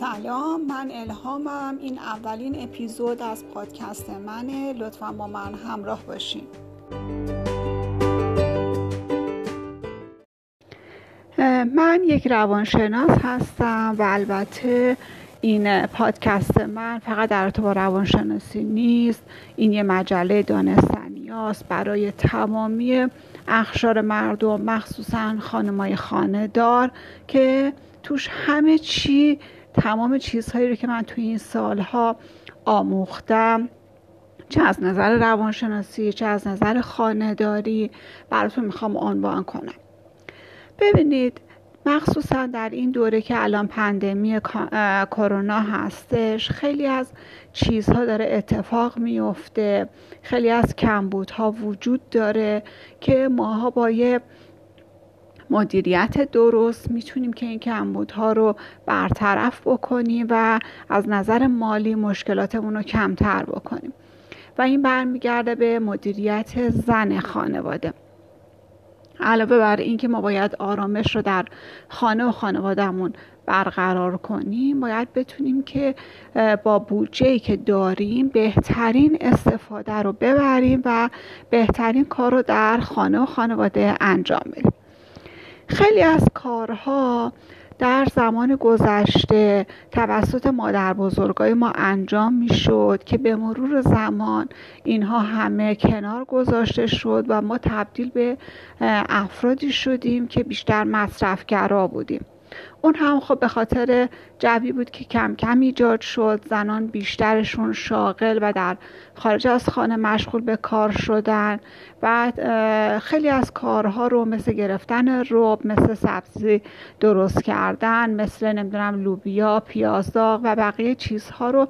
سلام من الهامم. این اولین اپیزود از پادکست منه. لطفا با من همراه باشین. من یک روانشناس هستم و البته این پادکست من فقط در با روانشناسی نیست. این یه مجله دانستنی است برای تمامی اخشار مردم مخصوصا خانمای خانه دار که توش همه چی تمام چیزهایی رو که من توی این سالها آموختم چه از نظر روانشناسی چه از نظر خانهداری براتون می‌خوام عنوان کنم. ببینید مخصوصا در این دوره که الان پندمی کرونا هستش خیلی از چیزها داره اتفاق میفته خیلی از کمبودها وجود داره که ماها با یه مدیریت درست می‌تونیم که این کمبودها رو برطرف بکنیم و از نظر مالی مشکلاتمون رو کمتر بکنیم. و این برمیگرده به مدیریت زن خانواده. علاوه بر اینکه ما باید آرامش رو در خانه و خانوادهمون برقرار کنیم باید بتونیم که با بودجه که داریم بهترین استفاده رو ببریم و بهترین کار رو در خانه و خانواده انجام بدیم. خیلی از کارها در زمان گذشته توسط مادر بزرگای ما انجام می شد که به مرور زمان اینها همه کنار گذاشته شد و ما تبدیل به افرادی شدیم که بیشتر مصرفگرا بودیم. اون هم خب به خاطر جوی بود که کم کم ایجاد شد زنان بیشترشون شاغل و در خارج از خانه مشغول به کار شدن و خیلی از کارها رو مثل گرفتن روب مثل سبزی درست کردن مثل نمی‌دونم لوبیا پیازداغ و بقیه چیزها رو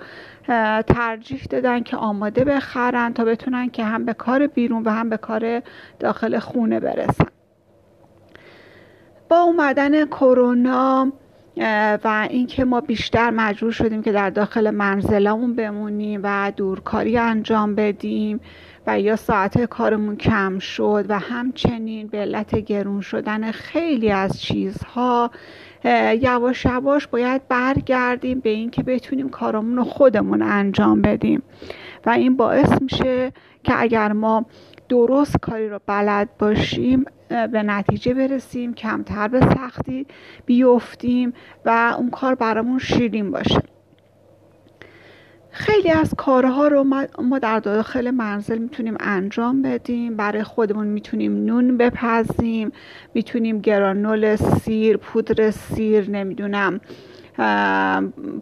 ترجیح دادن که آماده بخرن تا بتونن که هم به کار بیرون و هم به کار داخل خونه برسن. با اومدن کرونا و اینکه ما بیشتر مجبور شدیم که در داخل منزلمون بمونیم و دورکاری انجام بدیم و یا ساعت کارمون کم شد و همچنین به علت گرون شدن خیلی از چیزها یواش یواش باید برگردیم به اینکه بتونیم کارمون رو خودمون انجام بدیم. و این باعث میشه که اگر ما درست کاری رو بلد باشیم به نتیجه برسیم کمتر به سختی بیفتیم و اون کار برامون شیرین باشه. خیلی از کارها رو ما در داخل منزل می‌تونیم انجام بدیم. برای خودمون می‌تونیم نون بپزیم می‌تونیم گرانول سیر پودر سیر نمی‌دونم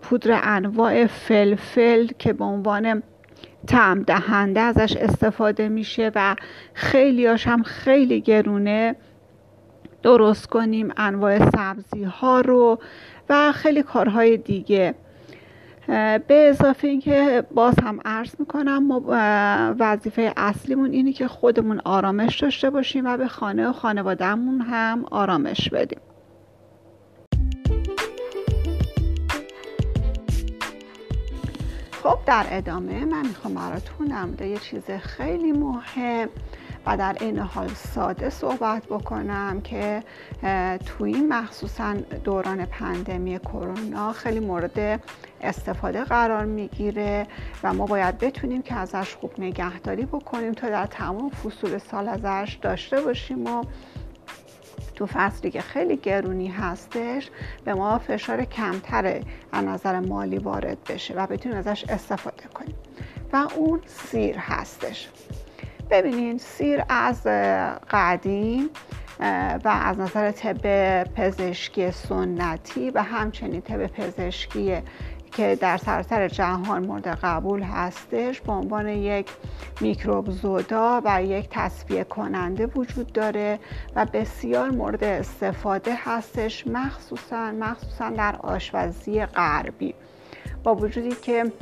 پودر انواع فلفل که به عنوان تعم دهنده ازش استفاده میشه و خیلی هم خیلی گرونه. درست کنیم انواع سبزی ها رو و خیلی کارهای دیگه. به اضافه اینکه باز هم عرض می‌کنم ما وظیفه اصلیمون اینه که خودمون آرامش داشته باشیم و به خانه و خانوادهمون هم آرامش بدیم. خب در ادامه من می‌خوام براتون یه چیز خیلی مهم و در این حال ساده صحبت بکنم که تو این مخصوصا دوران پندمی کرونا خیلی مورد استفاده قرار می‌گیره و ما باید بتونیم که ازش خوب نگهداری بکنیم تا در تمام فصول سال ازش داشته باشیم و تو فصلی که خیلی گرونی هستش. به ما فشار کمتر از نظر مالی وارد بشه و بتونیم ازش استفاده کنیم. و اون سیر هستش. ببینین سیر از قدیم و از نظر طب پزشکی سنتی و همچنین طب پزشکی که در سراسر جهان مورد قبول هستش به عنوان یک میکروب زودا و یک تصفیه کننده وجود داره و بسیار مورد استفاده هستش مخصوصا مخصوصا در آشپزی غربی. با وجودی که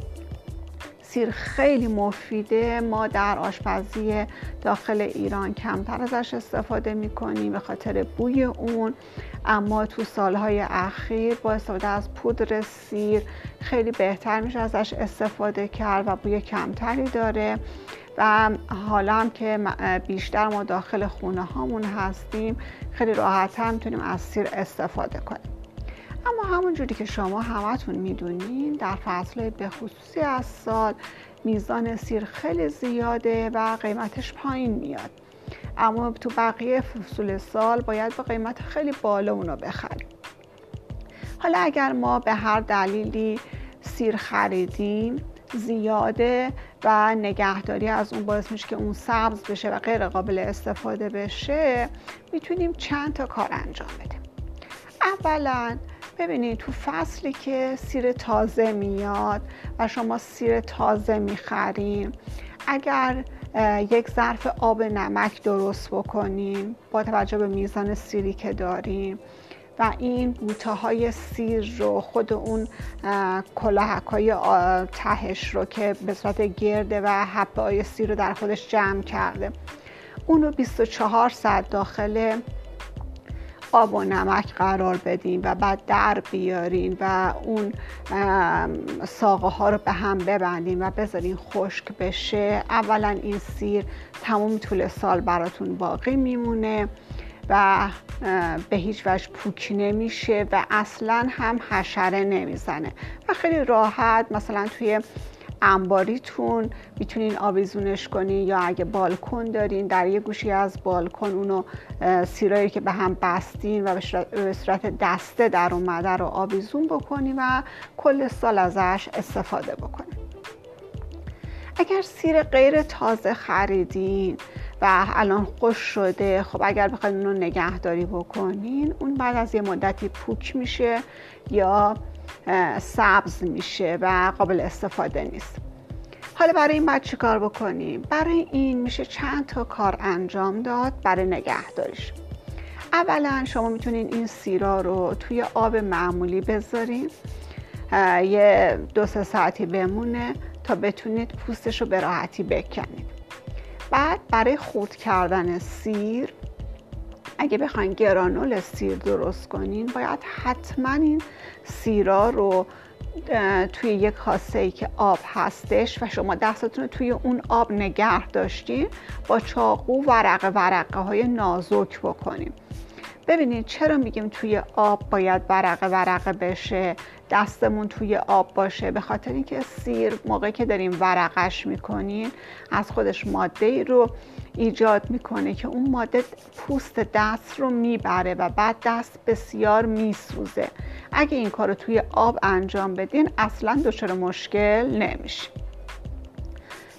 سیر خیلی مفیده. ما در آشپزی داخل ایران کمتر ازش استفاده می‌کنیم به خاطر بوی اون. اما تو سالهای اخیر با استفاده از پودر سیر خیلی بهتر میشه ازش استفاده کرد و بوی کمتری داره. و حالا هم که بیشتر ما داخل خونه هامون هستیم خیلی راحت هم می‌تونیم از سیر استفاده کنیم. اما همون جوری که شما همتون می‌دونین در فصل به خصوصی از سال میزان سیر خیلی زیاده و قیمتش پایین میاد. اما تو بقیه فصول سال باید با قیمت خیلی بالا اونو بخریم. حالا اگر ما به هر دلیلی سیر خریدیم زیاده و نگهداری از اون باعث میشه که اون سبز بشه و غیر قابل استفاده بشه می‌تونیم چند تا کار انجام بدیم. اولا ببینید تو فصلی که سیر تازه میاد و شما سیر تازه می‌خریم اگر یک ظرف آب نمک درست بکنیم با توجه به میزان سیری که داریم و این بوته های سیر رو خود اون کلاهک های تهش رو که به صورت گرده و حبه های سیر رو در خودش جمع کرده اون رو 24 ساعت داخل آب و نمک قرار بدیم و بعد در بیارین و اون ساقه ها رو به هم ببندیم و بذارین خشک بشه. اولا این سیر تمام طول سال براتون باقی میمونه و به هیچ وجه پوک نمیشه و اصلا هم حشره نمی‌زنه و خیلی راحت مثلا توی انباریتون می‌تونین آویزونش کنین یا اگه بالکن دارین در یه گوشی از بالکن اونو سیرایی که به هم بستین و به صورت دسته در اومده رو آویزون بکنین و کل سال ازش استفاده بکنین. اگر سیر غیر تازه خریدین و الان خوش شده. خب اگر بخواید اون رو نگهداری بکنین اون بعد از یه مدتی پوک میشه یا سبز میشه و قابل استفاده نیست. حالا برای این باید کار بکنیم؟ برای این میشه چند تا کار انجام داد برای نگهداریش. اولا شما می‌تونین این سیرا رو توی آب معمولی بذارین یه دو سه ساعتی بمونه تا بتونید پوستش رو به راحتی بکنید. بعد برای خورد کردن سیر اگه بخواین گرانول سیر درست کنین باید حتما این سیرا رو توی یک کاسه ای که آب هستش و شما دستتون رو توی اون آب نگه داشتین با چاقو ورقه ورقه های نازک بکنیم ببینید چرا میگیم توی آب باید ورقه ورقه بشه دستمون توی آب باشه؟ به خاطر اینکه سیر موقعی که داریم ورقش می‌کنیم از خودش ماده ای رو ایجاد می‌کنه که اون ماده پوست دست رو می‌بره و بعد دست بسیار میسوزه. اگه این کار رو توی آب انجام بدین اصلا دچار مشکل نمیشه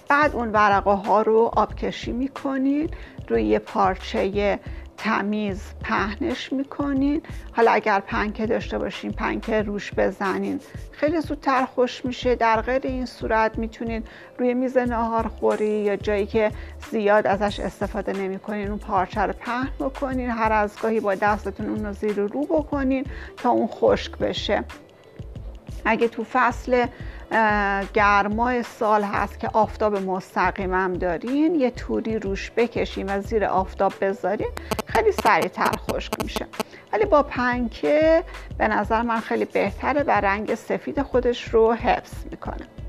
بعد اون ورقه ها رو آبکشی می‌کنین روی یه پارچه تمیز پهنش می‌کنین. حالا اگر پنکه داشته باشین پنکه روش بزنین. خیلی زودتر خوش میشه. در غیر این صورت می‌تونین روی میز ناهار خوری یا جایی که زیاد ازش استفاده نمی‌کنین اون پارچه رو پهن بکنین. هر از گاهی با دستتون اون رو زیر رو بکنین تا اون خشک بشه. اگه تو فصل گرمای سال هست که آفتاب مستقیمم دارین. یه توری روش بکشین و زیر آفتاب بذارین. خیلی سریعتر خشک میشه. ولی با پنکه به نظر من خیلی بهتره و رنگ سفید خودش رو حفظ می‌کنه.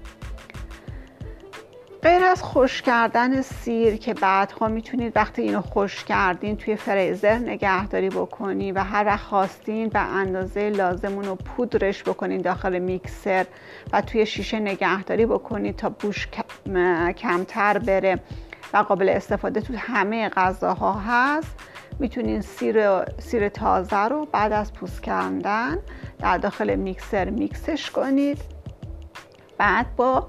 غیر از خوش کردن سیر که بعدها می‌تونید وقتی اینو خوش کردین توی فریزر نگهداری بکنی و هر وقت خواستین به اندازه لازم رو پودرش بکنین داخل میکسر و توی شیشه نگهداری بکنید تا بوش کمتر بره و قابل استفاده تو همه غذاها هست. می‌تونین سیر, سیر تازه رو بعد از پوست کردن در داخل میکسر میکسش کنید. بعد با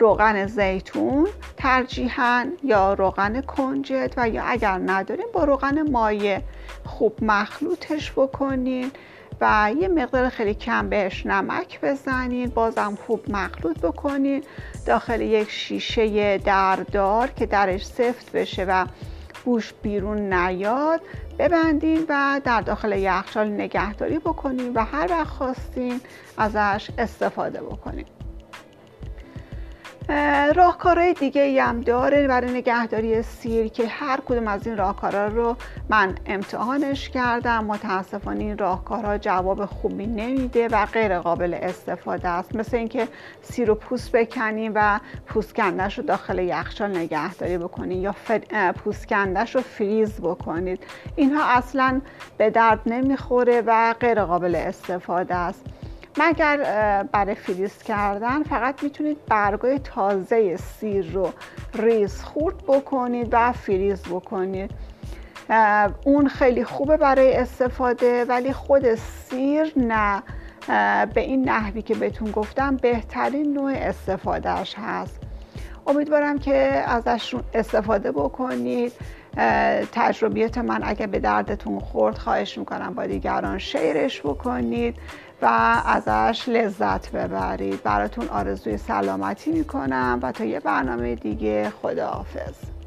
روغن زیتون ترجیحاً یا روغن کنجد و یا اگر نداریم با روغن مایع خوب مخلوطش بکنین و یه مقدار خیلی کم بهش نمک بزنین بازم خوب مخلوط بکنین داخل یک شیشه دردار که درش سفت بشه و بوش بیرون نیاد ببندین و در داخل یخچال نگهداری بکنین و هر وقت خواستین ازش استفاده بکنین. راهکارهای دیگه ای هم داره برای نگهداری سیر که هر کدوم از این راهکارها رو من امتحانش کردم. متاسفانه این راهکارها جواب خوبی نمیده و غیر قابل استفاده است. مثل اینکه سیر رو پوست بکنیم و پوست کنده‌ش رو داخل یخچال نگهداری بکنید یا پوست کنده‌ش رو فریز بکنید. اینها اصلا به درد نمی‌خوره و غیر قابل استفاده است. مگر برای فریز کردن فقط می‌تونید برگای تازه سیر رو ریز خرد بکنید و فریز بکنید. اون خیلی خوبه برای استفاده ولی خود سیر نه. به این نحوی که بهتون گفتم بهترین نوع استفادهش هست. امیدوارم که ازش استفاده بکنید. تجربیت من اگه به دردتون خورد خواهش می‌کنم با دیگران شیرش بکنید. و ازش لذت ببرید. براتون آرزوی سلامتی می‌کنم و تا یه برنامه دیگه خداحافظ.